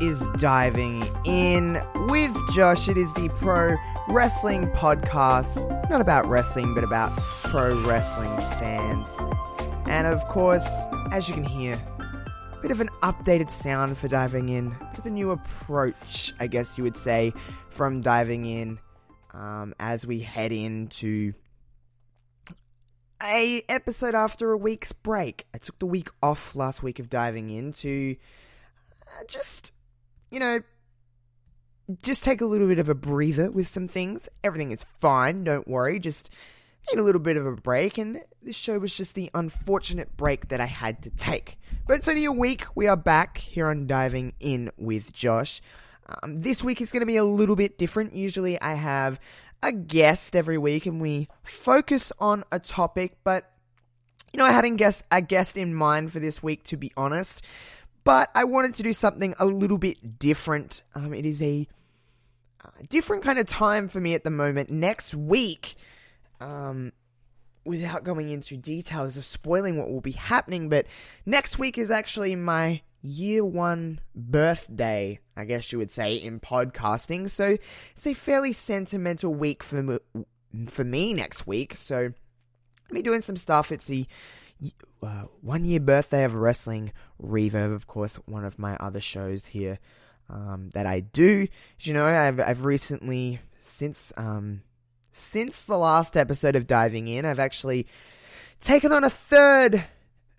Is Diving In with Josh. It is the pro wrestling podcast, not about wrestling, but about pro wrestling fans. And of course, as you can hear, a bit of an updated sound for Diving In, a bit of a new approach, I guess you would say, from Diving In um, as we head into a episode after a week's break. I took the week off last week of diving in to uh, just, you know, just take a little bit of a breather with some things. Everything is fine, don't worry. Just need a little bit of a break, and this show was just the unfortunate break that I had to take. But it's only a week. We are back here on Diving In with Josh. Um, this week is going to be a little bit different. Usually I have a guest every week and we focus on a topic, but you know, I hadn't guess a guest in mind for this week to be honest, but I wanted to do something a little bit different. Um, it is a uh, different kind of time for me at the moment. Next week, um, without going into details of spoiling what will be happening, but next week is actually my year one birthday, I guess you would say, in podcasting. So it's a fairly sentimental week for me, for me next week. So be doing some stuff. It's the uh, one year birthday of wrestling reverb, of course, one of my other shows here um, that I do. You know, I've I've recently since um since the last episode of diving in, I've actually taken on a third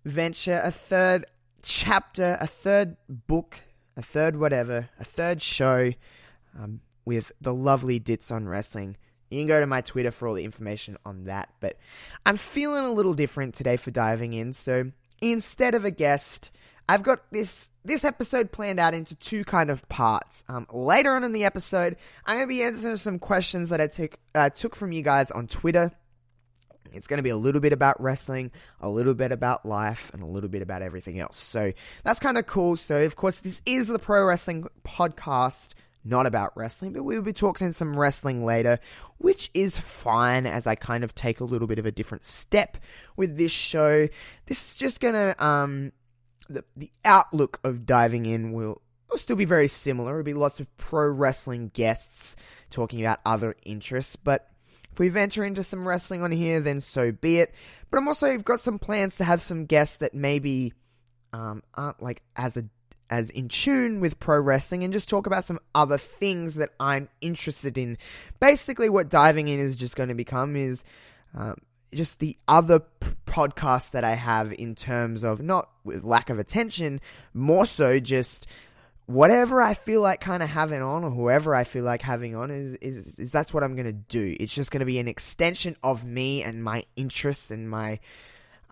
venture, a third chapter, a third book, a third whatever, a third show um, with the lovely Dits on Wrestling. You can go to my Twitter for all the information on that. But I'm feeling a little different today for diving in. So instead of a guest, I've got this this episode planned out into two kind of parts. Um, later on in the episode, I'm to be answering some questions that I took uh, took from you guys on Twitter. It's going to be a little bit about wrestling, a little bit about life, and a little bit about everything else. So that's kind of cool. So, of course, this is the Pro Wrestling Podcast, not about wrestling, but we'll be talking some wrestling later, which is fine as I kind of take a little bit of a different step with this show. This is just to, um, the, the outlook of diving in will, will still be very similar. It'll be lots of pro wrestling guests talking about other interests, but if we venture into some wrestling on here, then so be it. But I'm also got some plans to have some guests that maybe um, aren't like as a as in tune with pro wrestling and just talk about some other things that I'm interested in. Basically, what diving in is just going to become is um, just the other p- podcast that I have in terms of not with lack of attention, more so just whatever I feel like kind of having on, or whoever I feel like having on, is is, is that's what I'm gonna do. It's just gonna be an extension of me and my interests and my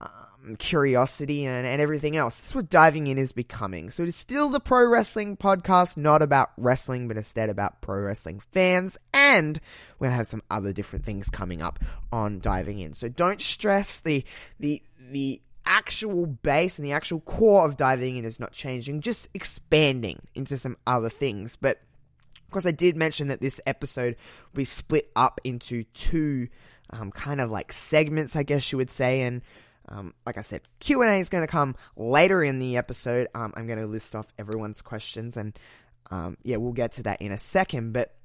um, curiosity and, and everything else. That's what diving in is becoming. So it's still the pro wrestling podcast, not about wrestling, but instead about pro wrestling fans. And we're gonna have some other different things coming up on diving in. So don't stress the the the actual base and the actual core of diving in is not changing, just expanding into some other things. But of course, I did mention that this episode will be split up into two um, kind of like segments, I guess you would say, and um, like I said, Q and A is going to come later in the episode. Um, I'm going to list off everyone's questions, and um, yeah, we'll get to that in a second. But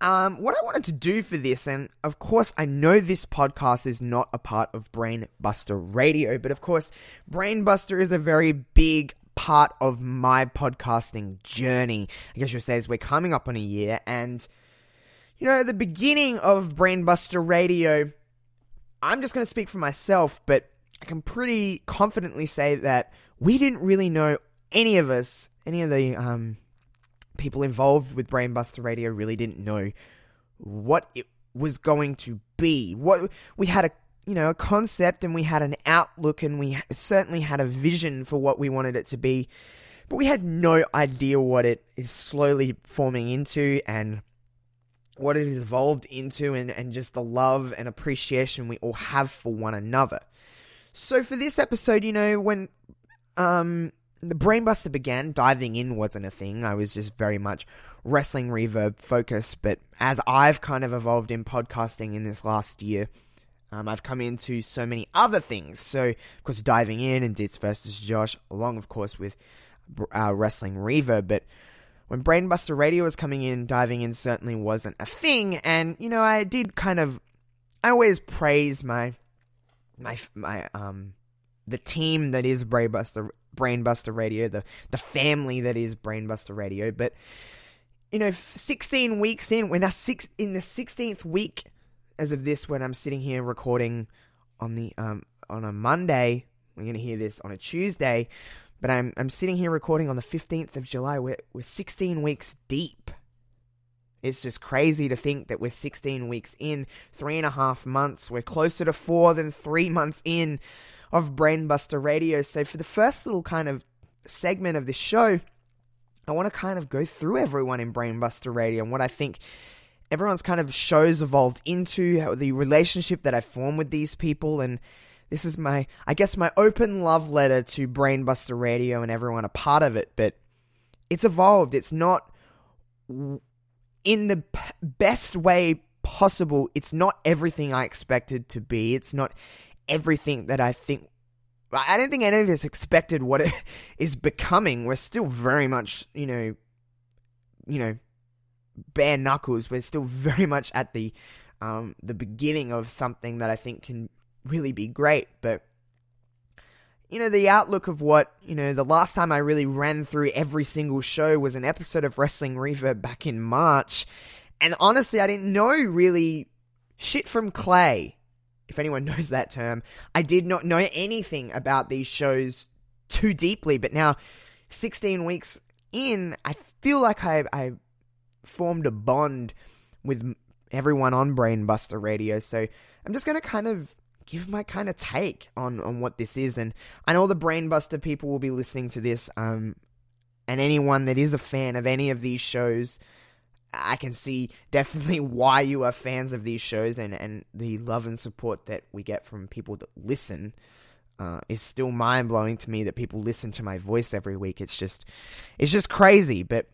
um, what I wanted to do for this, and of course, I know this podcast is not a part of Brainbusta Radio, but of course, Brainbusta is a very big part of my podcasting journey. I guess you'll say as we're coming up on a year, and you know, the beginning of Brainbusta Radio, I'm just going to speak for myself, but I can pretty confidently say that we didn't really know any of us, any of the um, people involved with Brainbusta Radio really didn't know what it was going to be. What we had a you know a concept and we had an outlook and we certainly had a vision for what we wanted it to be, but we had no idea what it is slowly forming into and what it has evolved into and, and just the love and appreciation we all have for one another. So for this episode, you know, when um the Brainbusta began, diving in wasn't a thing. I was just very much wrestling reverb focused. But as I've kind of evolved in podcasting in this last year, um, I've come into so many other things. So, of course, diving in and Dits versus Josh, along, of course, with uh, Wrestling Reverb, but when Brainbusta Radio was coming in, diving in certainly wasn't a thing. And you know, I did kind of, I always praise my, my, my, um, the team that is Brainbusta, Brainbusta Radio, the the family that is Brainbusta Radio. But you know, 16 weeks in, we're now six in the 16th week as of this when I'm sitting here recording on the um on a Monday. We're gonna hear this on a Tuesday. But I'm I'm sitting here recording on the 15th of July. We're we're 16 weeks deep. It's just crazy to think that we're 16 weeks in, three and a half months. We're closer to four than three months in of Brainbusta Radio. So for the first little kind of segment of this show, I want to kind of go through everyone in Brainbusta Radio and what I think everyone's kind of shows evolved into, the relationship that I form with these people, and this is my, I guess, my open love letter to Brainbusta Radio and everyone a part of it. But it's evolved. It's not in the p- best way possible. It's not everything I expected to be. It's not everything that I think. I don't think any of us expected what it is becoming. We're still very much, you know, you know, bare knuckles. We're still very much at the um, the beginning of something that I think can really be great. But you know, the outlook of what, you know, the last time I really ran through every single show was an episode of Wrestling Reverb back in March. And honestly, I didn't know really shit from clay, if anyone knows that term. I did not know anything about these shows too deeply, but now, 16 weeks in, I feel like I, I formed a bond with everyone on Brainbusta Radio. So I'm just going to kind of give my kind of take on on what this is. And I know the Brainbusta people will be listening to this. Um, and anyone that is a fan of any of these shows, I can see definitely why you are fans of these shows and and the love and support that we get from people that listen. Uh, is still mind blowing to me that people listen to my voice every week. It's just, it's just crazy. But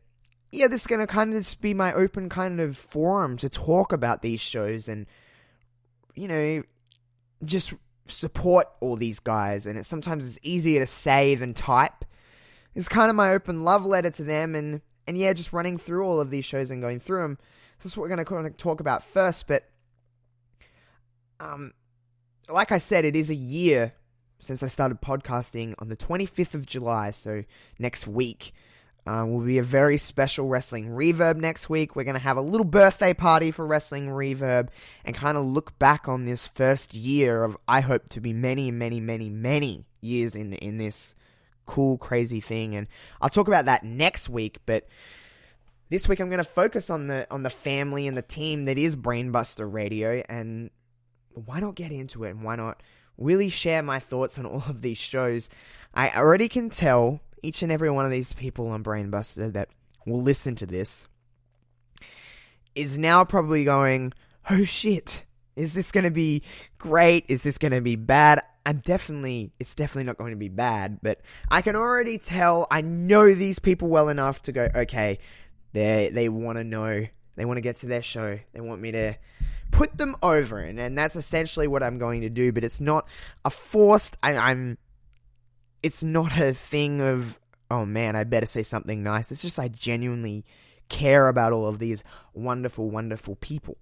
yeah, this is gonna kind of just be my open kind of forum to talk about these shows and, you know, just support all these guys, and it's sometimes it's easier to say than type. It's kind of my open love letter to them, and and yeah, just running through all of these shows and going through them. This is what we're going to talk about first, but um, like I said, it is a year since I started podcasting on the 25th of July, so next week. Uh, will be a very special Wrestling Reverb next week. We're going to have a little birthday party for Wrestling Reverb and kind of look back on this first year of, I hope to be many, many, many, many years in, in this cool, crazy thing. And I'll talk about that next week, but this week I'm going to focus on the, on the family and the team that is Brainbusta Radio. And why not get into it? And why not really share my thoughts on all of these shows? I already can tell each and every one of these people on Brainbusta that will listen to this is now probably going, oh shit, is this going to be great? Is this going to be bad? I'm definitely, it's definitely not going to be bad, but I can already tell, I know these people well enough to go, okay, they, they want to know, they want to get to their show, they want me to put them over, and, and that's essentially what I'm going to do, but it's not a forced, I, I'm it's not a thing of oh man, I better say something nice. It's just I genuinely care about all of these wonderful, wonderful people.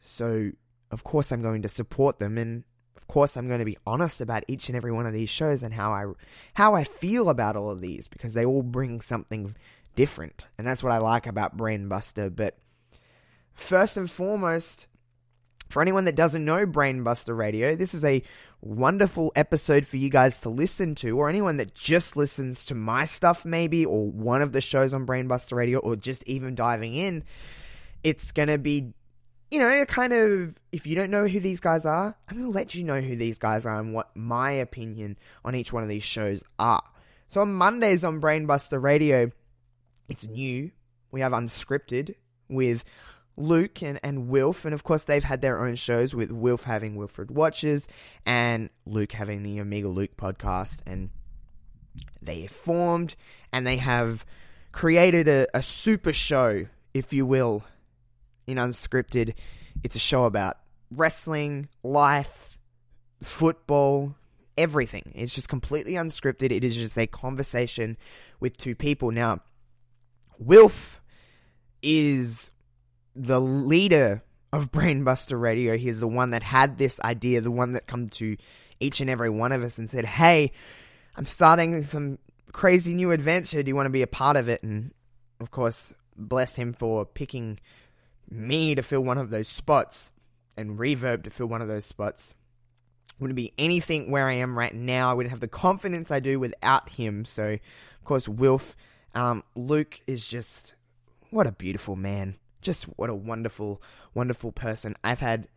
So of course I'm going to support them and of course I'm going to be honest about each and every one of these shows and how I how I feel about all of these because they all bring something different. And that's what I like about Brainbusta, but first and foremost, for anyone that doesn't know Brainbusta Radio, this is a wonderful episode for you guys to listen to, or anyone that just listens to my stuff, maybe, or one of the shows on Brainbusta Radio, or just even diving in. It's going to be, you know, kind of, if you don't know who these guys are, I'm going to let you know who these guys are and what my opinion on each one of these shows are. So on Mondays on Brainbusta Radio, it's new. We have Unscripted with Luke and, and Wilf, and of course they've had their own shows with Wilf having Wilfred Watches and Luke having the Omega Luke podcast, and they formed and they have created a, a super show, if you will, in Unscripted. It's a show about wrestling, life, football, everything. It's just completely unscripted. It is just a conversation with two people. Now, Wilf is the leader of Brainbusta Radio. He's the one that had this idea, the one that come to each and every one of us and said, "Hey, I'm starting some crazy new adventure. Do you want to be a part of it?" And of course, bless him for picking me to fill one of those spots and Reverb to fill one of those spots. Wouldn't be anything where I am right now. I wouldn't have the confidence I do without him. So, of course, Wilf, um, Luke is just what a beautiful man. Just what a wonderful, wonderful person. I've had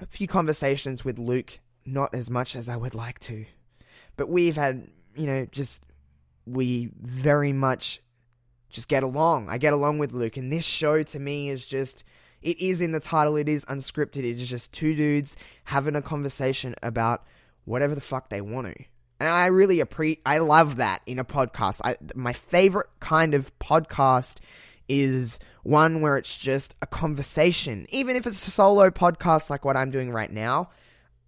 a few conversations with Luke, not as much as I would like to, but we've had, you know, just we very much just get along. I get along with Luke, and this show to me is just. It is in the title. It is unscripted. It is just two dudes having a conversation about whatever the fuck they want to. And I really appreciate. I love that in a podcast. I, my favorite kind of podcast is one where it's just a conversation, even if it's a solo podcast like what I'm doing right now.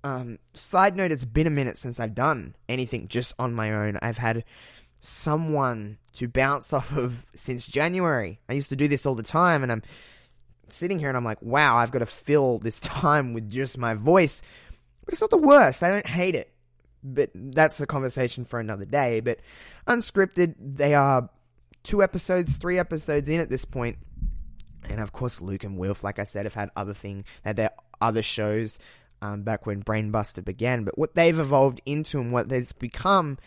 Um, side note: It's been a minute since I've done anything just on my own. I've had someone to bounce off of since January. I used to do this all the time, and I'm sitting here and I'm like, wow, I've got to fill this time with just my voice. But it's not the worst. I don't hate it. But that's a conversation for another day. But unscripted, they are two episodes, three episodes in at this point. And of course, Luke and Wilf, like I said, have had other thing, had their other shows um, back when Brainbusta began. But what they've evolved into and what they've become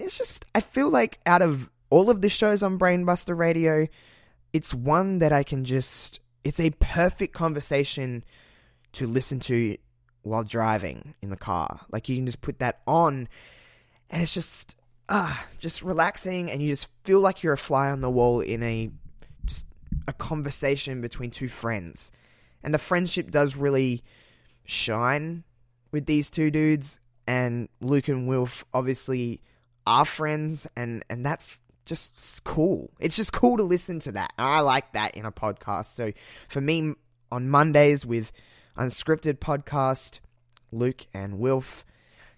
it's just I feel like out of all of the shows on Brainbusta Radio, it's one that I can just it's a perfect conversation to listen to while driving in the car. Like you can just put that on and it's just ah, just relaxing and you just feel like you're a fly on the wall in a just a conversation between two friends. And the friendship does really shine with these two dudes and Luke and Wilf obviously are friends, and and that's just cool. It's just cool to listen to that. And I like that in a podcast. So for me, on Mondays with unscripted podcast, Luke and Wilf,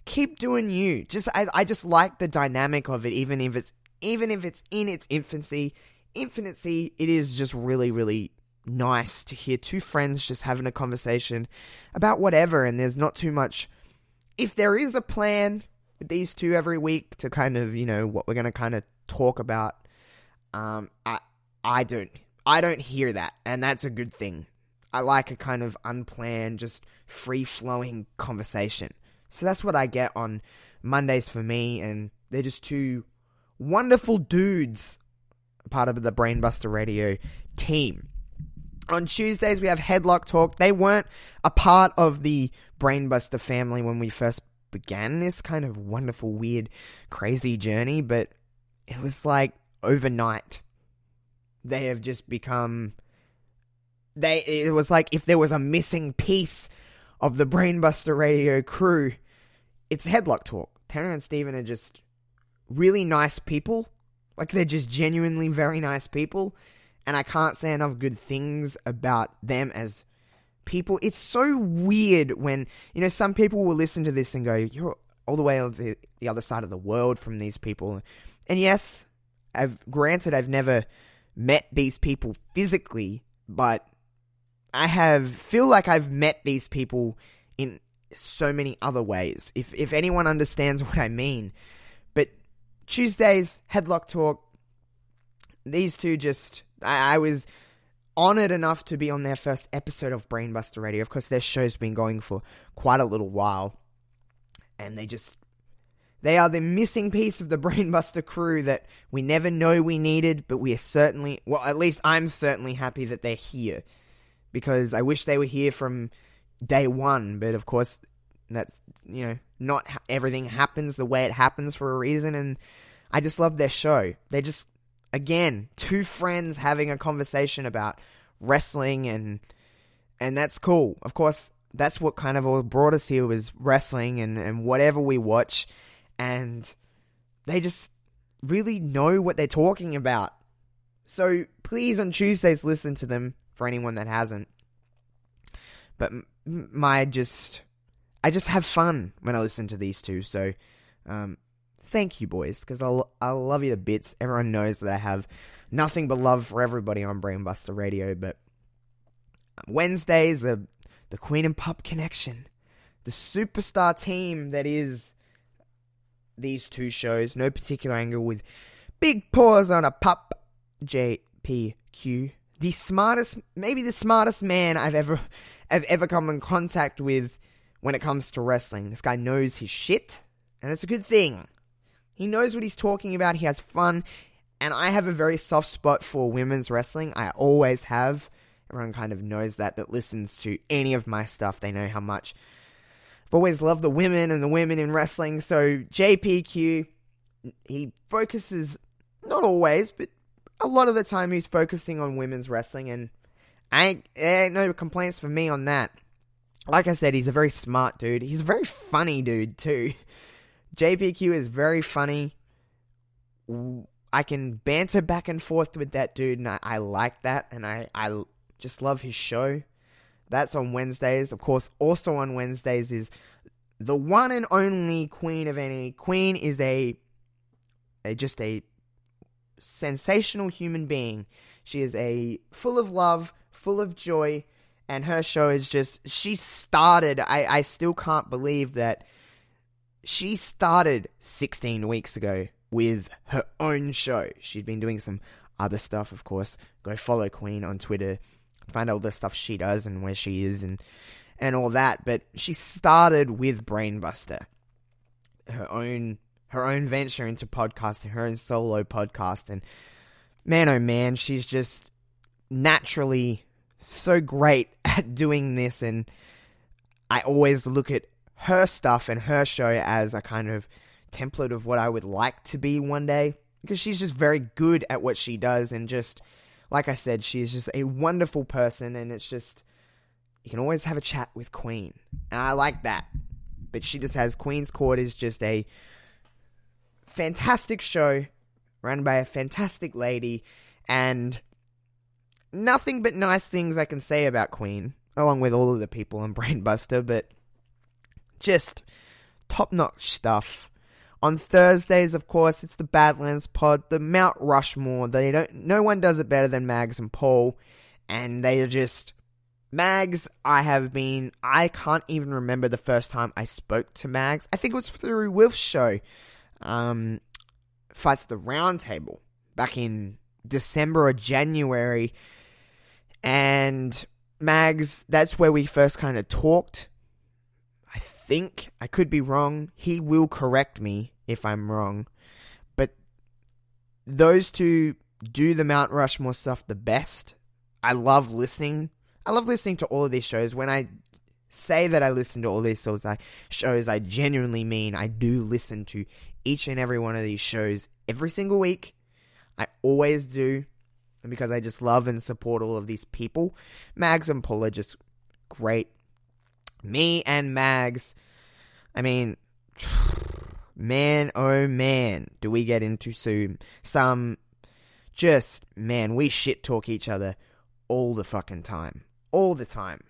keep doing you. Just I, I just like the dynamic of it, even if it's even if it's in its infancy. Infancy, it is just really, really nice to hear two friends just having a conversation about whatever, and there's not too much. If there is a plan, with these two every week to kind of you know what we're going to kind of talk about. Um, I I don't I don't hear that, and that's a good thing. I like a kind of unplanned, just free flowing conversation. So that's what I get on Mondays for me, and they're just two wonderful dudes, part of the Brainbusta Radio team. On Tuesdays, we have Headlock Talk. They weren't a part of the Brainbusta family when we first began this kind of wonderful, weird, crazy journey, but it was like overnight. They have just become. They. It was like if there was a missing piece of the Brainbusta Radio crew, it's Headlock Talk. Tanner and Steven are just really nice people. Like, they're just genuinely very nice people. And I can't say enough good things about them as people. It's so weird when, you know, some people will listen to this and go, you're all the way on the, the other side of the world from these people. And yes, I've granted I've never met these people physically, but I have feel like I've met these people in so many other ways. If if anyone understands what I mean. But Tuesdays, headlock talk, these two just I, I was honored enough to be on their first episode of Brainbusta Radio. Of course, their show's been going for quite a little while, and they just they are the missing piece of the Brainbusta crew that we never know we needed, but we are certainly well, at least I'm certainly happy that they're here because I wish they were here from day one, but of course that you know not everything happens the way it happens for a reason and I just love their show. They just again, two friends having a conversation about wrestling and and that's cool. Of course, that's what kind of all brought us here was wrestling and, and whatever we watch and they just really know what they're talking about. So please on Tuesdays listen to them for anyone that hasn't. But my just I just have fun when I listen to these two. So, um, thank you, boys, because I I love you to bits. Everyone knows that I have nothing but love for everybody on Brainbusta Radio. But Wednesdays are the Queen and Pup connection, the superstar team that is these two shows. No particular angle with big paws on a pup. JPQ, the smartest, maybe the smartest man I've ever, I've ever come in contact with when it comes to wrestling. This guy knows his shit, and it's a good thing. He knows what he's talking about. He has fun, and I have a very soft spot for women's wrestling. I always have. Everyone kind of knows that that listens to any of my stuff. They know how much I've always loved the women and the women in wrestling. So JPQ, he focuses not always, but a lot of the time he's focusing on women's wrestling, and I ain't, ain't no complaints for me on that. Like I said, he's a very smart dude. He's a very funny dude too. JPQ is very funny. I can banter back and forth with that dude, and I, I like that, and I, I just love his show. That's on Wednesdays. Of course, also on Wednesdays is the one and only Queen of any. Queen is a, a just a sensational human being. She is a full of love, full of joy, and her show is just she started I, I still can't believe that she started 16 weeks ago with her own show. She'd been doing some other stuff, of course. Go follow Queen on Twitter, find all the stuff she does and where she is and and all that. But she started with Brainbusta, her own her own venture into podcasting, her own solo podcast, and man, oh man, she's just naturally so great at doing this, and I always look at her stuff and her show as a kind of template of what I would like to be one day because she's just very good at what she does, and just like I said, she is just a wonderful person, and it's just you can always have a chat with Queen, and I like that. But she just has Queen's Court is just a fantastic show run by a fantastic lady, and nothing but nice things I can say about Queen, along with all of the people on Brainbusta, but just top notch stuff. On Thursdays, of course, it's the Badlands Pod, the Mount Rushmore. They don't. No one does it better than Mags and Paul, and they are just Mags. I have been. I can't even remember the first time I spoke to Mags. I think it was through Wilf's show um, fights the round table back in December or January. And Mags, that's where we first kind of talked. I think, I could be wrong. He will correct me if I'm wrong. But those two do the Mount Rushmore stuff the best. I love listening. I love listening to all of these shows. When I say that I listen to all these shows, I shows I genuinely mean I do listen to each and every one of these shows every single week. I always do. Because I just love and support all of these people. Mags and Paul are just great. Me and Mags, I mean, man, oh man, do we get into soon. Some, just, man, we shit talk each other all the fucking time. All the time.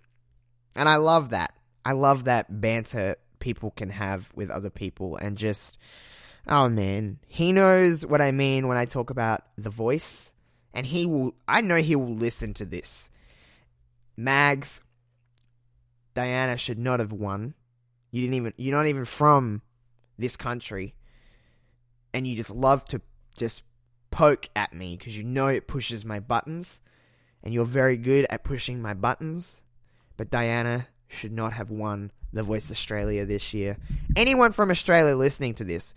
And I love that. I love that banter people can have with other people and just Oh man, he knows what I mean when I talk about the voice, and he will. I know he will listen to this. Mags, Diana should not have won. You didn't even. You're not even from this country, and you just love to just poke at me because you know it pushes my buttons, and you're very good at pushing my buttons. But Diana should not have won The Voice Australia this year. Anyone from Australia listening to this,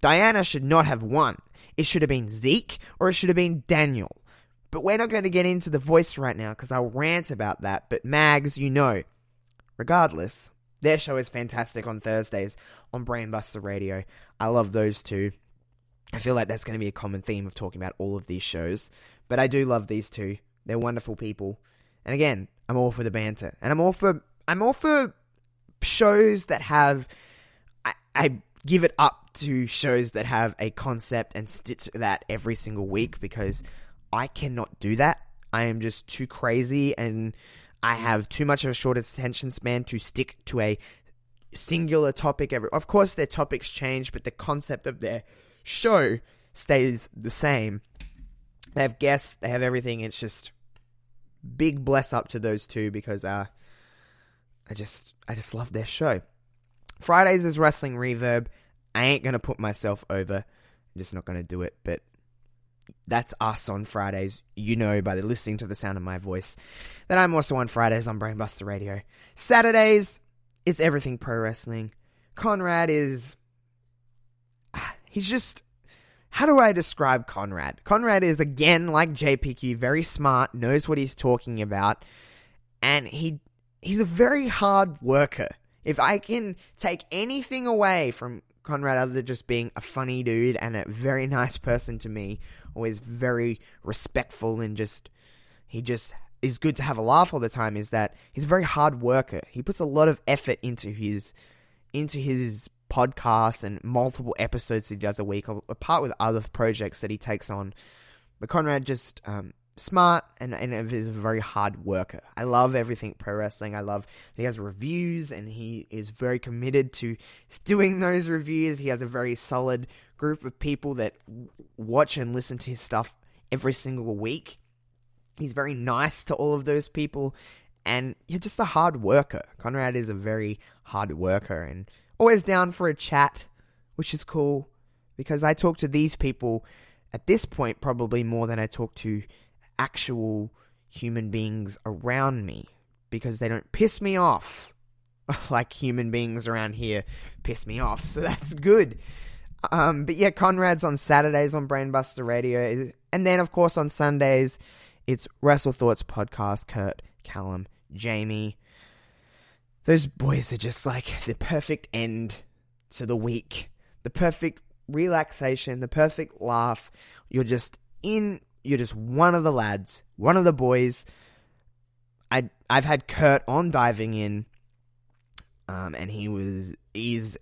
Diana should not have won. It should have been Zeke or it should have been Daniel. But we're not going to get into the voice right now because I'll rant about that. But Mags, you know. Regardless, their show is fantastic on Thursdays on Brainbusta Radio. I love those two. I feel like that's going to be a common theme of talking about all of these shows. But I do love these two. They're wonderful people. And again, I'm all for the banter. And I'm all for I'm all for shows that have I, I give it up to shows that have a concept and stick to that every single week because I cannot do that. I am just too crazy and I have too much of a short attention span to stick to a singular topic every. Of course, their topics change, but the concept of their show stays the same. They have guests, they have everything. It's just big bless up to those two because uh, I just I just love their show. Fridays is wrestling reverb. I ain't gonna put myself over. I'm just not gonna do it. But that's us on Fridays. You know by the listening to the sound of my voice that I'm also on Fridays on Brainbusta Radio. Saturdays, it's everything pro wrestling. Conrad is. Ah, he's just. How do I describe Conrad? Conrad is, again, like JPQ, very smart, knows what he's talking about, and he he's a very hard worker. If I can take anything away from Conrad other than just being a funny dude and a very nice person to me, always very respectful and just he just is good to have a laugh all the time is that he's a very hard worker. He puts a lot of effort into his into his podcasts and multiple episodes he does a week, apart with other projects that he takes on. But Conrad just um, smart and, and is a very hard worker. I love everything pro wrestling. I love he has reviews and he is very committed to doing those reviews. He has a very solid group of people that watch and listen to his stuff every single week. He's very nice to all of those people and you're just a hard worker. Conrad is a very hard worker and always down for a chat, which is cool because I talk to these people at this point probably more than I talk to actual human beings around me because they don't piss me off like human beings around here piss me off. So that's good. Um, but yeah, Conrad's on Saturdays on Brainbusta Radio. And then, of course, on Sundays, it's Wrestle Thoughts Podcast. Kurt, Callum, Jamie. Those boys are just like the perfect end to the week. The perfect relaxation, the perfect laugh. You're just in you're just one of the lads, one of the boys. I I've had Kurt on diving in, um, and he was he's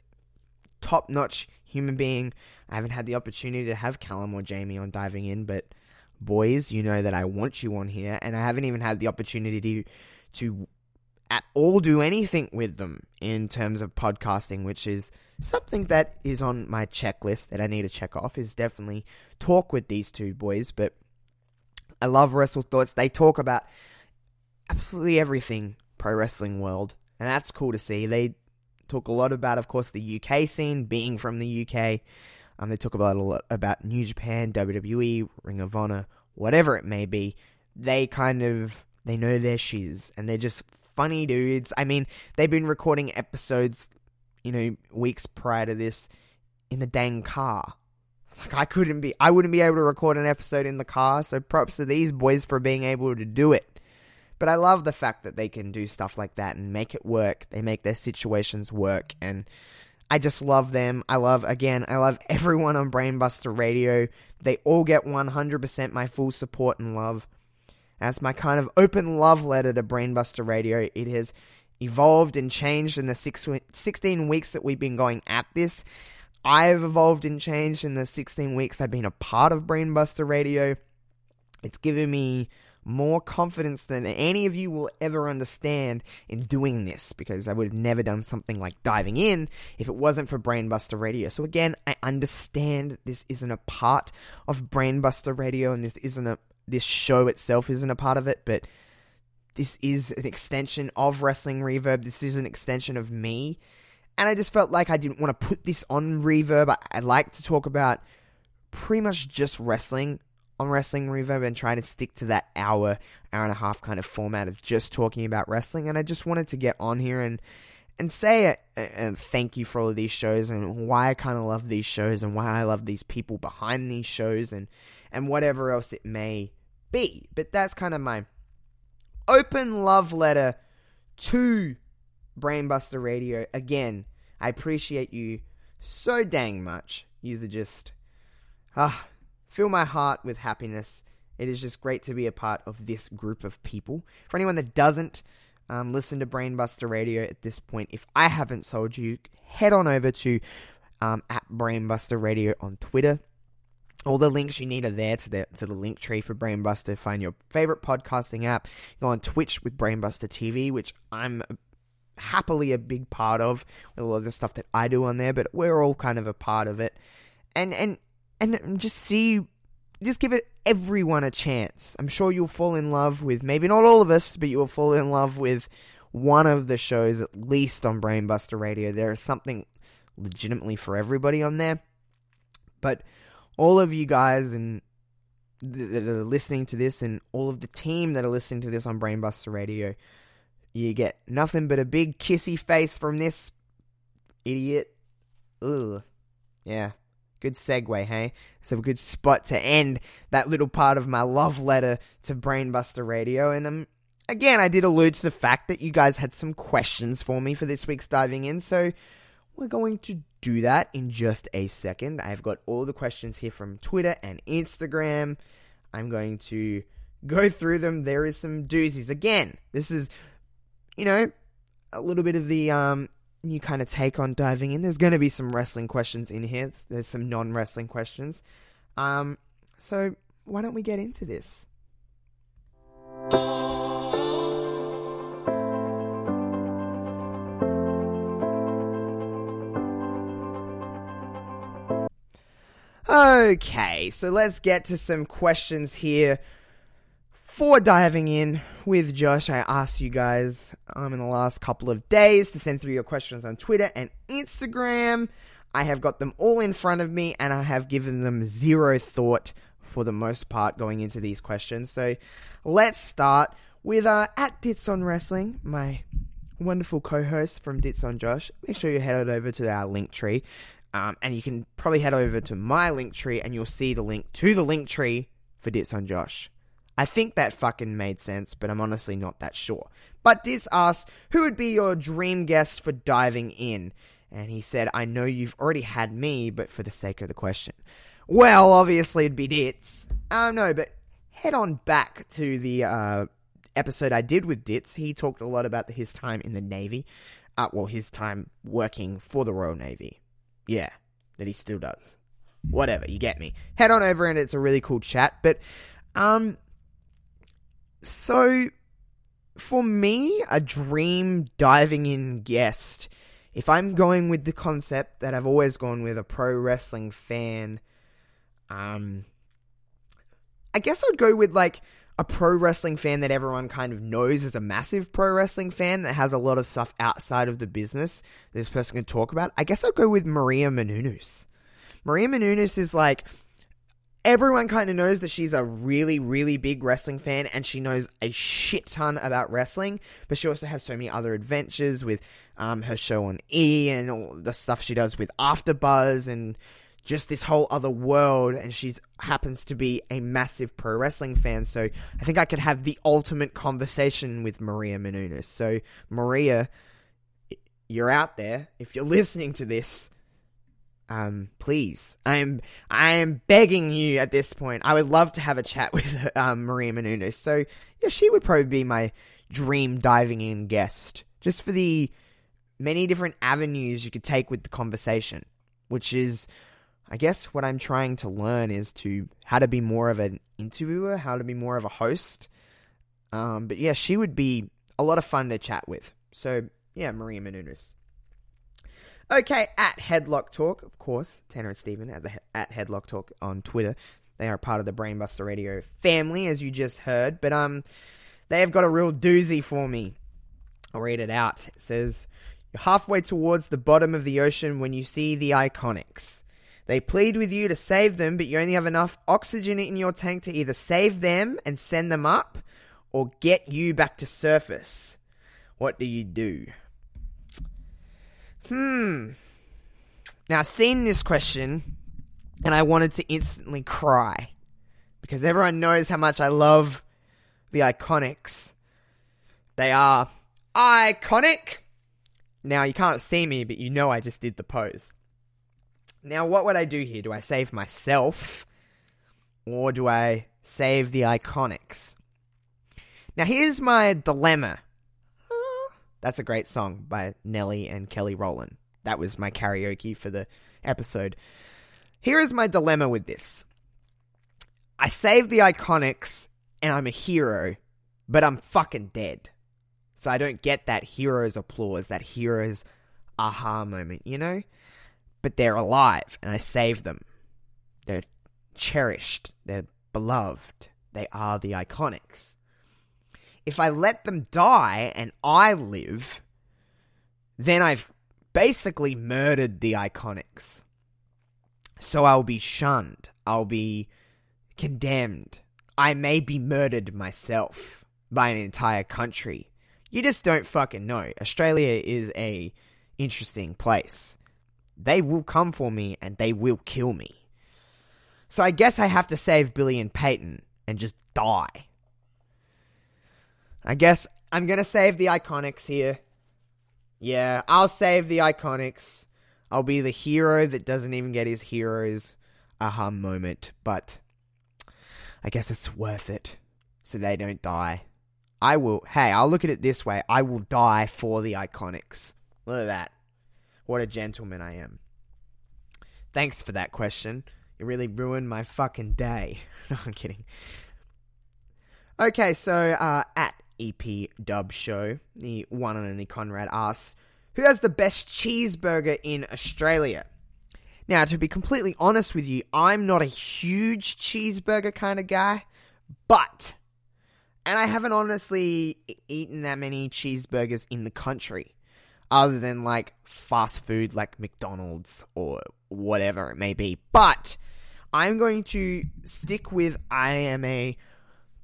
top notch human being. I haven't had the opportunity to have Callum or Jamie on diving in, but boys, you know that I want you on here, and I haven't even had the opportunity to to at all do anything with them in terms of podcasting, which is something that is on my checklist that I need to check off. Is definitely talk with these two boys, but I love Wrestle Thoughts. They talk about absolutely everything pro wrestling world, and that's cool to see. They talk a lot about, of course, the UK scene, being from the UK. Um, they talk about a lot about New Japan, WWE, Ring of Honor, whatever it may be. They kind of they know their shiz, and they're just funny dudes. I mean, they've been recording episodes, you know, weeks prior to this in a dang car. Like I couldn't be, I wouldn't be able to record an episode in the car. So props to these boys for being able to do it. But I love the fact that they can do stuff like that and make it work. They make their situations work, and I just love them. I love again, I love everyone on Brainbusta Radio. They all get 100% my full support and love. That's my kind of open love letter to Brainbusta Radio. It has evolved and changed in the six, 16 weeks that we've been going at this. I've evolved and changed in the 16 weeks I've been a part of Brainbusta Radio. It's given me more confidence than any of you will ever understand in doing this because I would have never done something like diving in if it wasn't for Brainbusta Radio. So again, I understand this isn't a part of Brainbusta Radio and this isn't a this show itself isn't a part of it, but this is an extension of Wrestling Reverb. This is an extension of me and I just felt like I didn't want to put this on Reverb. I, I like to talk about pretty much just wrestling on Wrestling Reverb and try to stick to that hour, hour and a half kind of format of just talking about wrestling. And I just wanted to get on here and and say and thank you for all of these shows and why I kind of love these shows and why I love these people behind these shows and and whatever else it may be. But that's kind of my open love letter to Brainbusta Radio. Again, I appreciate you so dang much. You just ah fill my heart with happiness. It is just great to be a part of this group of people. For anyone that doesn't um, listen to Brainbusta Radio at this point, if I haven't sold you, head on over to um, at Brainbusta Radio on Twitter. All the links you need are there to the to the link tree for Brainbusta. Find your favorite podcasting app. Go on Twitch with Brainbusta TV, which I'm happily a big part of a lot of the stuff that I do on there, but we're all kind of a part of it. And and and just see just give it everyone a chance. I'm sure you'll fall in love with maybe not all of us, but you'll fall in love with one of the shows at least on Brainbusta Radio. There is something legitimately for everybody on there. But all of you guys and that are listening to this and all of the team that are listening to this on Brainbusta Radio, you get nothing but a big kissy face from this idiot. Ugh. Yeah. Good segue, hey? It's a good spot to end that little part of my love letter to Brainbusta Radio. And um, again, I did allude to the fact that you guys had some questions for me for this week's diving in. So we're going to do that in just a second. I've got all the questions here from Twitter and Instagram. I'm going to go through them. There is some doozies. Again, this is, you know, a little bit of the um, new kind of take on diving in. There's going to be some wrestling questions in here. There's some non-wrestling questions. Um, so why don't we get into this? Okay, so let's get to some questions here. For diving in with Josh, I asked you guys um, in the last couple of days to send through your questions on Twitter and Instagram. I have got them all in front of me and I have given them zero thought for the most part going into these questions. So let's start with uh, at Dits on Wrestling, my wonderful co-host from Dits on Josh. Make sure you head over to our link tree um, and you can probably head over to my link tree and you'll see the link to the link tree for Dits on Josh. I think that fucking made sense, but I'm honestly not that sure. But Dits asked, who would be your dream guest for diving in? And he said, I know you've already had me, but for the sake of the question. Well, obviously it'd be Dits. Um, no, but head on back to the uh, episode I did with Dits. He talked a lot about his time in the Navy. Uh, well, his time working for the Royal Navy. Yeah, that he still does. Whatever, you get me. Head on over and it's a really cool chat. But, um, so for me, a dream diving in guest, if I'm going with the concept that I've always gone with, a pro wrestling fan, um, I guess I'd go with like a pro wrestling fan that everyone kind of knows as a massive pro wrestling fan that has a lot of stuff outside of the business this person can talk about. I guess I'll go with Maria Menounos. Maria Menounos is like everyone kind of knows that she's a really, really big wrestling fan and she knows a shit ton about wrestling, but she also has so many other adventures with um, her show on E and all the stuff she does with AfterBuzz and just this whole other world and she's happens to be a massive pro wrestling fan so i think i could have the ultimate conversation with maria menounos. So maria you're out there if you're listening to this um please i am i am begging you at this point i would love to have a chat with um, maria menounos so yeah she would probably be my dream diving in guest just for the many different avenues you could take with the conversation which is I guess what I'm trying to learn is to how to be more of an interviewer, how to be more of a host. Um, but yeah, she would be a lot of fun to chat with. So yeah, Maria Menounos. Okay, at Headlock Talk, of course, Tanner and Stephen at the at Headlock Talk on Twitter. They are part of the Brainbusta Radio family, as you just heard. But um, they have got a real doozy for me. I'll read it out. It says, "You're halfway towards the bottom of the ocean when you see the Iconics." They plead with you to save them, but you only have enough oxygen in your tank to either save them and send them up or get you back to surface. What do you do? Hmm. Now, I've this question and I wanted to instantly cry because everyone knows how much I love the Iconics. They are iconic. Now, you can't see me, but you know I just did the pose. Now, what would I do here? Do I save myself? Or do I save the Iconics? Now, here's my dilemma. That's a great song by Nelly and Kelly Rowland. That was my karaoke for the episode. Here is my dilemma with this I save the IIconics and I'm a hero, but I'm fucking dead. So I don't get that hero's applause, that hero's aha moment, you know? But they're alive and I save them. They're cherished, they're beloved, they are the IIconics. If I let them die and I live, then I've basically murdered the IIconics. So I'll be shunned. I'll be condemned. I may be murdered myself by an entire country. You just don't fucking know. Australia is a interesting place. They will come for me and they will kill me. So I guess I have to save Billie and Peyton and just die. I guess I'm gonna save the IIconics here. Yeah, I'll save the IIconics. I'll be the hero that doesn't even get his hero's aha moment, but I guess it's worth it so they don't die. I will, hey, I'll look at it this way I will die for the IIconics. Look at that. What a gentleman I am. Thanks for that question. It really ruined my fucking day. no, I'm kidding. Okay, so uh, at EP Dub Show, the one and only Conrad asks, Who has the best cheeseburger in Australia? Now, to be completely honest with you, I'm not a huge cheeseburger kind of guy, but, and I haven't honestly eaten that many cheeseburgers in the country, other than like fast food like McDonald's or whatever it may be. But I'm going to stick with I am a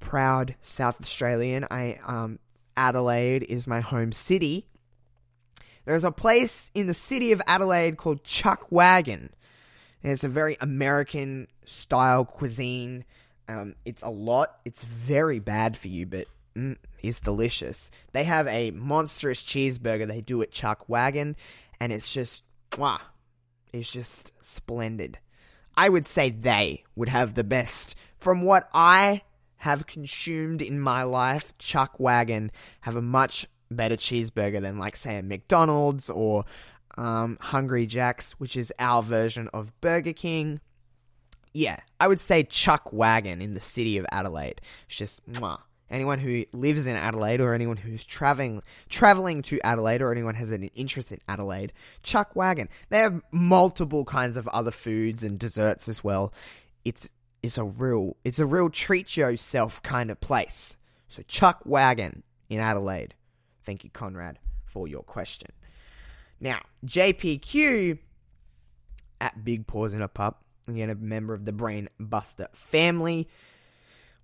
proud South Australian. I um Adelaide is my home city. There's a place in the city of Adelaide called Chuck Wagon. And It's a very American style cuisine. Um, it's a lot. It's very bad for you, but mm, it's delicious. They have a monstrous cheeseburger they do at Chuck Wagon, and it's just, mwah, it's just splendid. I would say they would have the best. From what I have consumed in my life, Chuck Wagon have a much better cheeseburger than, like, say, a McDonald's or um, Hungry Jack's, which is our version of Burger King. Yeah, I would say Chuck Wagon in the city of Adelaide. It's just mwah. Anyone who lives in Adelaide or anyone who's traveling traveling to Adelaide or anyone has an interest in Adelaide, Chuck Wagon. They have multiple kinds of other foods and desserts as well. It's it's a real it's a real treat yourself kind of place. So Chuck Wagon in Adelaide. Thank you, Conrad, for your question. Now, JPQ at Big Paws in a Pup, again a member of the Brain Buster family.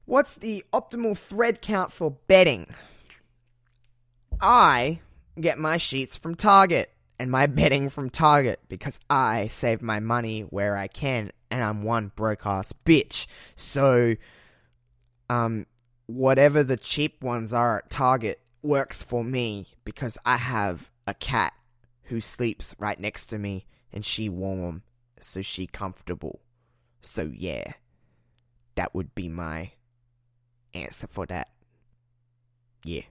What's the optimal thread count for bedding? I get my sheets from Target and my bedding from Target because I save my money where I can and I'm one broke ass bitch. So, um, whatever the cheap ones are at Target works for me because I have a cat who sleeps right next to me and she warm, so she comfortable. So yeah, that would be my answer for that. Yeah.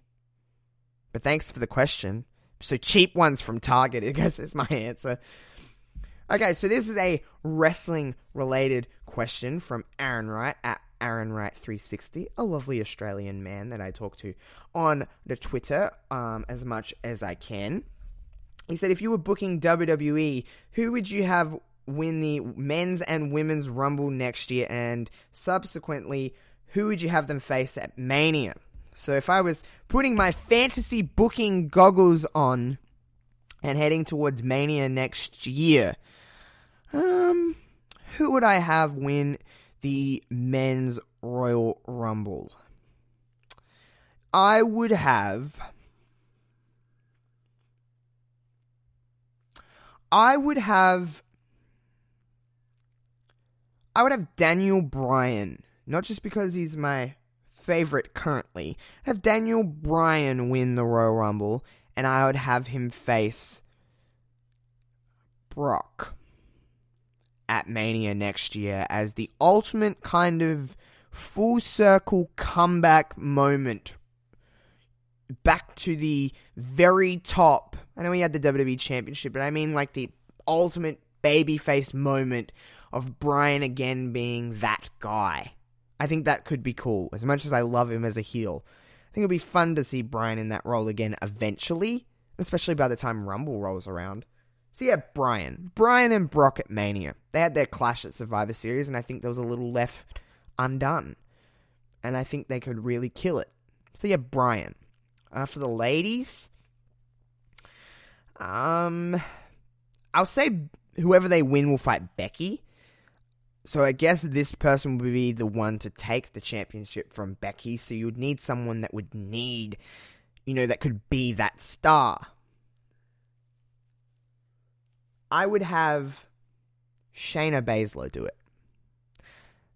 But thanks for the question. So cheap ones from Target, I guess is my answer. Okay, so this is a wrestling related question from Aaron Wright at Aaron Wright 360, a lovely Australian man that I talk to on the Twitter um, as much as I can. He said, if you were booking WWE, who would you have win the men's and women's Rumble next year, and subsequently, who would you have them face at Mania? So if I was putting my fantasy booking goggles on and heading towards Mania next year, um, who would I have win the men's Royal Rumble? I would have. I would have. I would have Daniel Bryan, not just because he's my favorite currently. I'd have Daniel Bryan win the Royal Rumble, and I would have him face Brock at Mania next year as the ultimate kind of full circle comeback moment back to the very top. I know he had the WWE Championship, but I mean like the ultimate babyface moment of Bryan again being that guy. I think that could be cool. As much as I love him as a heel, I think it'll be fun to see Bryan in that role again eventually, especially by the time Rumble rolls around. So yeah, Bryan. Bryan and Brock at Mania. They had their clash at Survivor Series, and I think there was a little left undone. And I think they could really kill it. So yeah, Bryan. Uh, for the ladies, um, I'll say whoever they win will fight Becky. So I guess this person would be the one to take the championship from Becky. So you would need someone that would need, you know, that could be that star. I would have Shayna Baszler do it.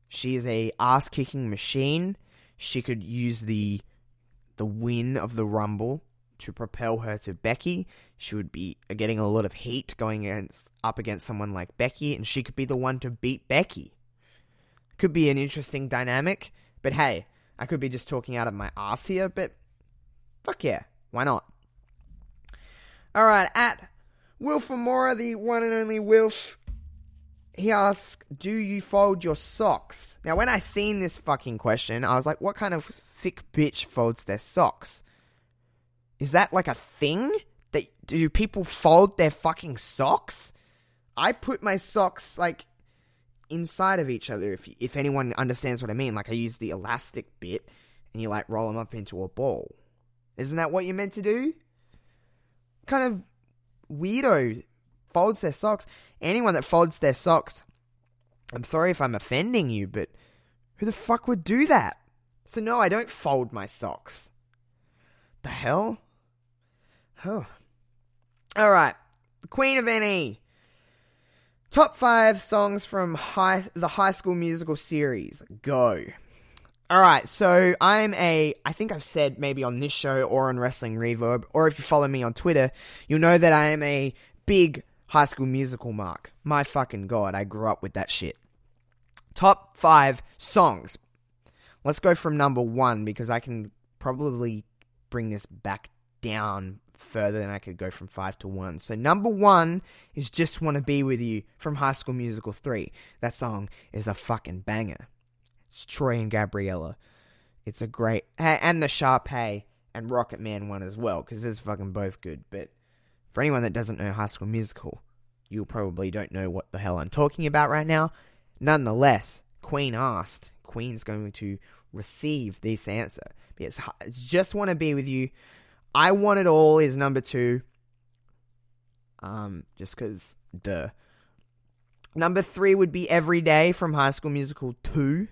She is a ass kicking machine. She could use the the win of the Rumble to propel her to Becky. She would be getting a lot of heat going against, up against someone like Becky, and she could be the one to beat Becky. Could be an interesting dynamic, but hey, I could be just talking out of my ass here, but fuck yeah, why not? Alright, at Wilfamora, the one and only Wilf, he asks, Do you fold your socks? Now, when I seen this fucking question, I was like, What kind of sick bitch folds their socks? Is that like a thing? That do people fold their fucking socks? I put my socks like inside of each other. If if anyone understands what I mean, like I use the elastic bit and you like roll them up into a ball. Isn't that what you're meant to do? Kind of weirdo folds their socks. Anyone that folds their socks, I'm sorry if I'm offending you, but who the fuck would do that? So no, I don't fold my socks. The hell? Oh. Alright. The Queen of NE. Top five songs from high, the High School Musical series. Go. Alright, so I'm a. I think I've said maybe on this show or on Wrestling Reverb, or if you follow me on Twitter, you'll know that I am a big High School Musical mark. My fucking god, I grew up with that shit. Top five songs. Let's go from number one because I can probably bring this back down further than I could go from five to one. So number one is "Just Want to Be with You" from High School Musical three. That song is a fucking banger. It's Troy and Gabriella. It's a great and the Sharpay and Rocket Man one as well because they're fucking both good. But for anyone that doesn't know High School Musical, you probably don't know what the hell I'm talking about right now. Nonetheless, Queen asked. Queen's going to receive this answer. Because just want to be with you. I want it all is number two. Um, just because the Number three would be Every Day from High School Musical 2.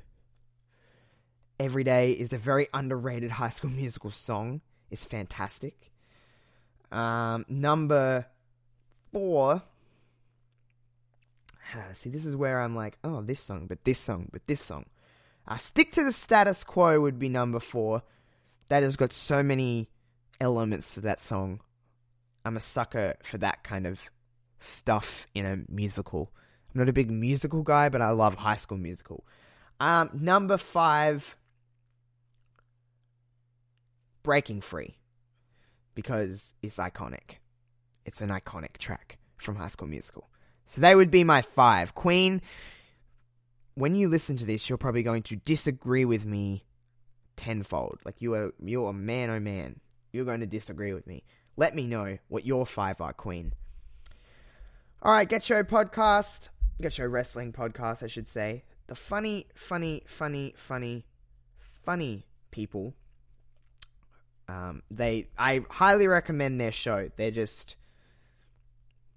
Every Day is a very underrated High School Musical song. It's fantastic. Um, number four. See, this is where I'm like, oh, this song, but this song, but this song. Uh, Stick to the Status Quo would be number four. That has got so many elements to that song. I'm a sucker for that kind of stuff in a musical. I'm not a big musical guy, but I love High School Musical. Um, number five, Breaking Free, because it's iconic. It's an iconic track from High School Musical. So they would be my five. Queen, when you listen to this, you're probably going to disagree with me tenfold. Like you are, you're a man, oh man. You're going to disagree with me. Let me know what your five are, Queen. All right, Get Show podcast, Get Show wrestling podcast, I should say. The funny, funny, funny, funny, funny people. Um, they, I highly recommend their show. They're just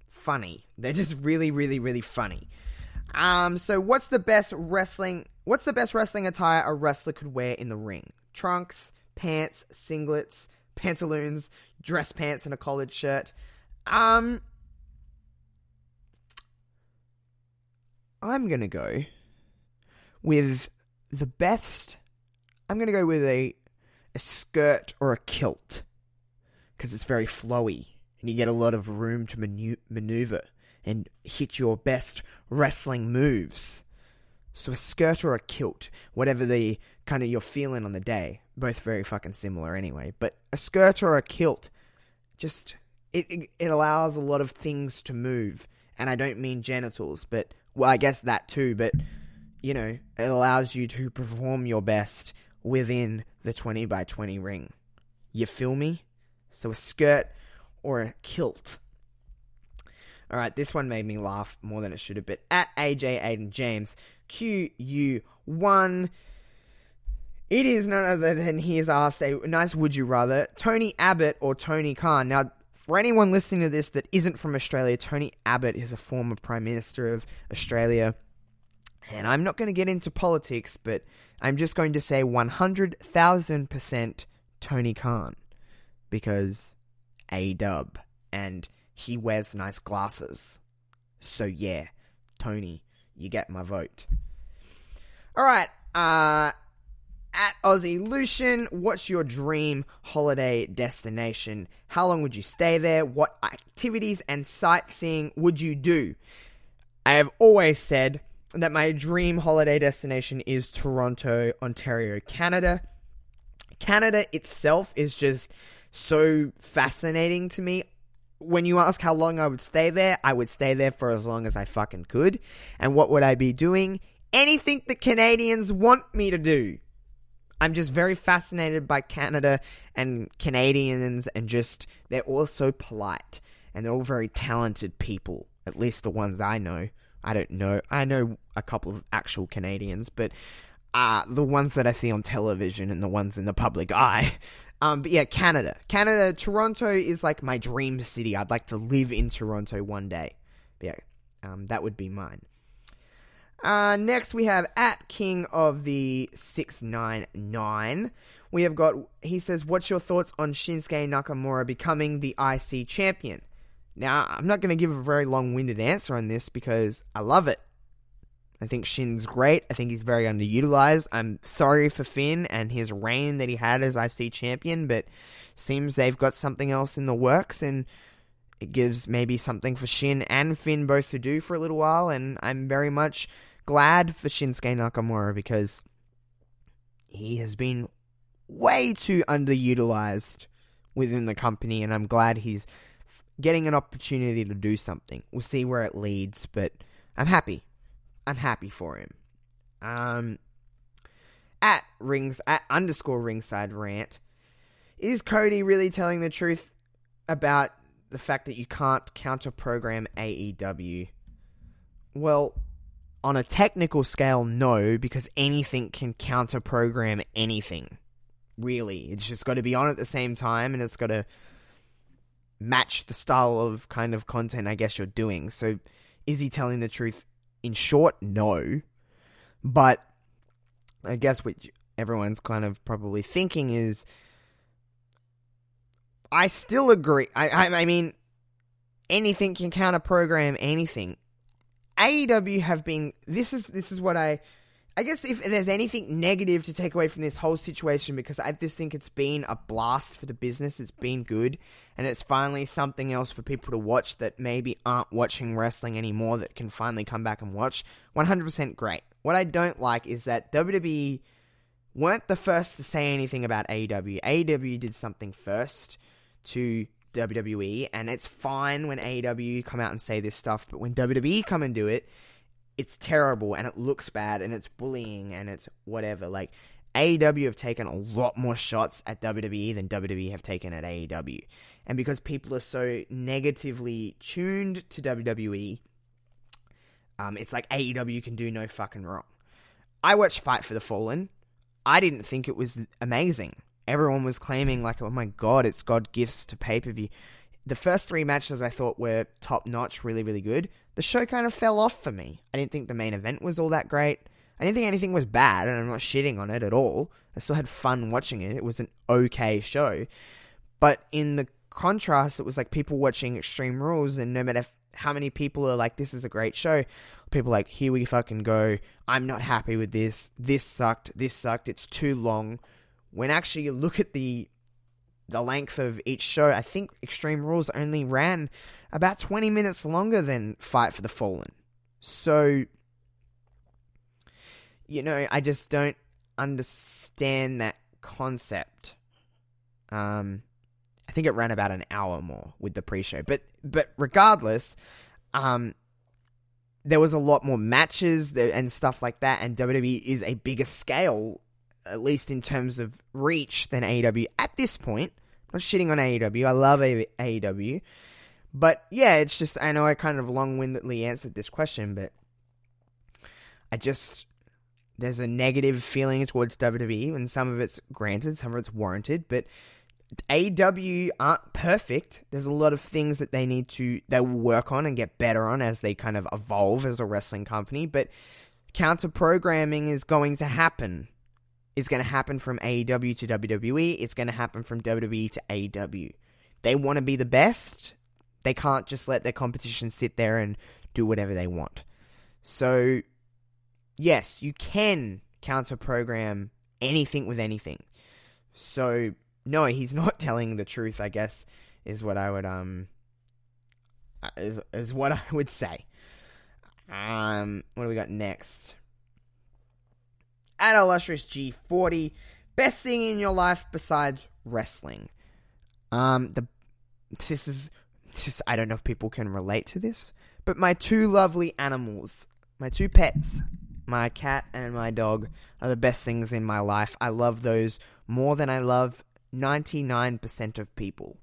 funny. They're just really, really, really funny. Um, so what's the best wrestling? What's the best wrestling attire a wrestler could wear in the ring? Trunks, pants, singlets, pantaloons, dress pants, and a collared shirt. Um, I'm gonna go with the best. I'm gonna go with a a skirt or a kilt because it's very flowy and you get a lot of room to manu- maneuver and hit your best wrestling moves. So a skirt or a kilt, whatever the kind of you're feeling on the day, both very fucking similar anyway. But a skirt or a kilt, just it it, allows a lot of things to move, and I don't mean genitals, but well, I guess that too. But you know, it allows you to perform your best within the 20 by 20 ring. You feel me? So a skirt or a kilt. All right, this one made me laugh more than it should have. But at AJ Aiden James, QU1, it is none other than he has asked a nice would you rather Tony Abbott or Tony Khan. Now, for anyone listening to this that isn't from Australia, Tony Abbott is a former Prime Minister of Australia. And I'm not going to get into politics, but I'm just going to say 100,000% Tony Khan. Because A dub. And he wears nice glasses. So yeah, Tony, you get my vote. Alright, uh, at Aussie Lucian, what's your dream holiday destination? How long would you stay there? What activities and sightseeing would you do? I have always said that my dream holiday destination is Toronto, Ontario, Canada. Canada itself is just so fascinating to me. When you ask how long I would stay there, I would stay there for as long as I fucking could. And what would I be doing? Anything the Canadians want me to do. I'm just very fascinated by Canada and Canadians, and just they're all so polite and they're all very talented people. At least the ones I know. I don't know. I know a couple of actual Canadians, but uh, the ones that I see on television and the ones in the public eye. Um, but yeah, Canada. Canada, Toronto is like my dream city. I'd like to live in Toronto one day. But yeah, um, that would be mine. Uh, next, we have at King of the 699. We have got, he says, What's your thoughts on Shinsuke Nakamura becoming the IC champion? Now, I'm not going to give a very long winded answer on this because I love it. I think Shin's great. I think he's very underutilized. I'm sorry for Finn and his reign that he had as IC champion, but seems they've got something else in the works and it gives maybe something for Shin and Finn both to do for a little while. And I'm very much glad for Shinsuke Nakamura because he has been way too underutilized within the company, and I'm glad he's getting an opportunity to do something. We'll see where it leads, but I'm happy. I'm happy for him. Um, at rings at underscore ringside rant, is Cody really telling the truth about the fact that you can't counter program AEW? Well, on a technical scale, no, because anything can counter program anything. Really. It's just got to be on at the same time and it's got to match the style of kind of content I guess you're doing. So is he telling the truth? In short, no. But I guess what everyone's kind of probably thinking is I still agree. I, I, I mean, anything can counter program anything. AEW have been. This is this is what I. I guess if there's anything negative to take away from this whole situation, because I just think it's been a blast for the business, it's been good, and it's finally something else for people to watch that maybe aren't watching wrestling anymore that can finally come back and watch. 100% great. What I don't like is that WWE weren't the first to say anything about AEW. AEW did something first to WWE, and it's fine when AEW come out and say this stuff, but when WWE come and do it, it's terrible and it looks bad and it's bullying and it's whatever. Like AEW have taken a lot more shots at WWE than WWE have taken at AEW. And because people are so negatively tuned to WWE, um, it's like AEW can do no fucking wrong. I watched Fight for the Fallen. I didn't think it was amazing everyone was claiming like, oh my god, it's God gifts to pay per view. The first three matches I thought were top notch, really, really good. The show kind of fell off for me. I didn't think the main event was all that great. I didn't think anything was bad, and I'm not shitting on it at all. I still had fun watching it. It was an okay show. But in the contrast, it was like people watching Extreme Rules, and no matter how many people are like, this is a great show, people like, here we fucking go. I'm not happy with this. This sucked. This sucked. It's too long when actually you look at the the length of each show, I think Extreme Rules only ran about 20 minutes longer than Fight for the Fallen. So, you know, I just don't understand that concept. Um, I think it ran about an hour more with the pre-show, but but regardless, um, there was a lot more matches and stuff like that, and WWE is a bigger scale at least in terms of reach, than AEW at this point. I'm not shitting on AEW. I love AEW. But yeah, it's just, I know I kind of long windedly answered this question, but I just, there's a negative feeling towards WWE, and some of it's granted, some of it's warranted, but AEW aren't perfect. There's a lot of things that they need to they will work on and get better on as they kind of evolve as a wrestling company, but counter programming is going to happen. It's going to happen from AEW to WWE. It's going to happen from WWE to AEW. They want to be the best. They can't just let their competition sit there and do whatever they want. So, yes, you can counter program anything with anything. So, no, he's not telling the truth, I guess, is what I would um is is what I would say. Um, what do we got next? At illustrious G40, best thing in your life besides wrestling. Um, the this is this I don't know if people can relate to this, but my two lovely animals, my two pets, my cat and my dog, are the best things in my life. I love those more than I love 99% of people.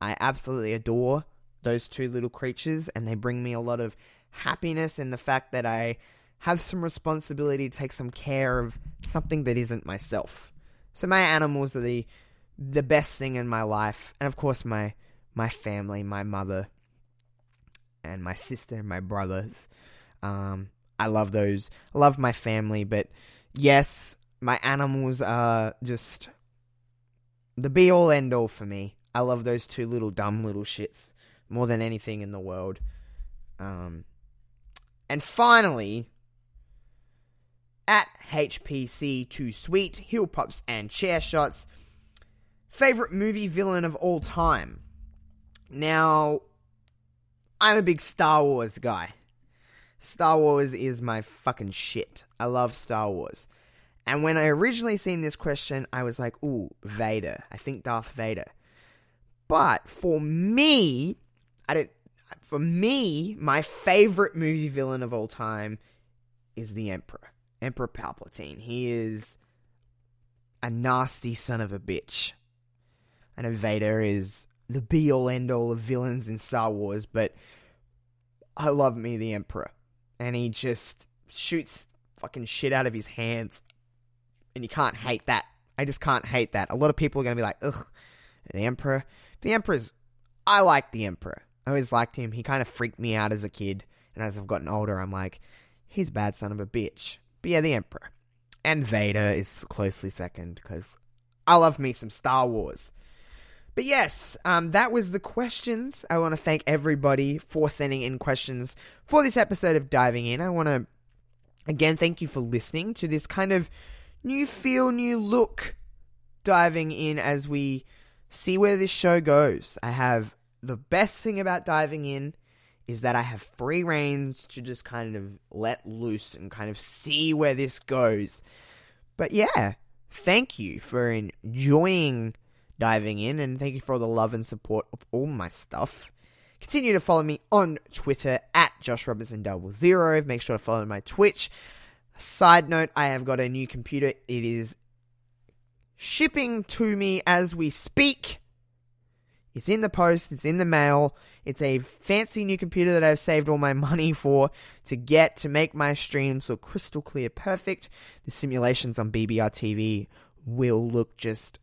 I absolutely adore those two little creatures, and they bring me a lot of happiness in the fact that I have some responsibility to take some care of something that isn't myself. So my animals are the the best thing in my life, and of course my my family, my mother, and my sister and my brothers. Um, I love those. I love my family, but yes, my animals are just the be all end all for me. I love those two little dumb little shits more than anything in the world. Um, and finally, at HPC Too Sweet, Heel Pops and Chair Shots, favorite movie villain of all time. Now, I'm a big Star Wars guy. Star Wars is my fucking shit. I love Star Wars. And when I originally seen this question, I was like, ooh, Vader. I think Darth Vader. But for me, I don't for me, my favorite movie villain of all time is the Emperor. Emperor Palpatine. He is a nasty son of a bitch. I know Vader is the be all end all of villains in Star Wars, but I love me the Emperor. And he just shoots fucking shit out of his hands and you can't hate that. I just can't hate that. A lot of people are going to be like, ugh, the Emperor. The Emperor's. I like the Emperor. I always liked him. He kind of freaked me out as a kid. And as I've gotten older, I'm like, he's a bad son of a bitch. But yeah, the Emperor. And Vader is closely second because I love me some Star Wars. But yes, um, that was the questions. I want to thank everybody for sending in questions for this episode of Diving In. I want to, again, thank you for listening to this kind of new feel, new look diving in as we see where this show goes. I have the best thing about diving in is that I have free reins to just kind of let loose and kind of see where this goes. But yeah, thank you for enjoying diving in and thank you for all the love and support of all my stuff. Continue to follow me on Twitter at Josh Robinson. Make sure to follow my Twitch Side note, I have got a new computer. It is shipping to me as we speak. It's in the post, it's in the mail. It's a fancy new computer that I've saved all my money for to get to make my streams look crystal clear perfect. The simulations on BBR TV will look just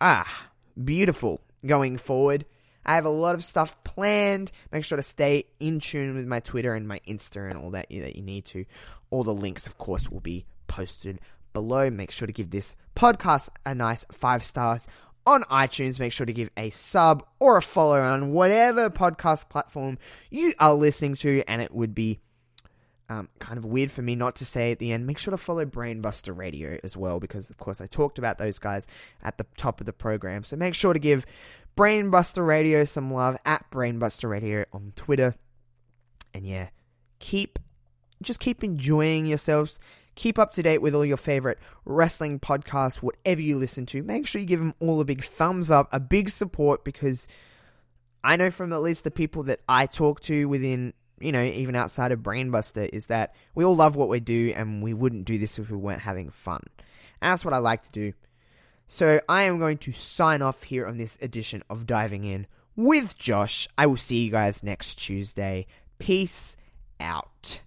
ah beautiful going forward. I have a lot of stuff planned. Make sure to stay in tune with my Twitter and my Insta and all that that you need to. All the links, of course, will be posted below. Make sure to give this podcast a nice five stars on iTunes. Make sure to give a sub or a follow on whatever podcast platform you are listening to, and it would be um, kind of weird for me not to say at the end. Make sure to follow Brainbusta Radio as well, because of course I talked about those guys at the top of the program. So make sure to give Brainbusta Radio some love at Brainbusta Radio on Twitter. And yeah, keep just keep enjoying yourselves. Keep up to date with all your favorite wrestling podcasts, whatever you listen to. Make sure you give them all a big thumbs up, a big support, because I know from at least the people that I talk to within, you know, even outside of Brainbusta, is that we all love what we do and we wouldn't do this if we weren't having fun. And that's what I like to do. So I am going to sign off here on this edition of Diving In with Josh. I will see you guys next Tuesday. Peace out.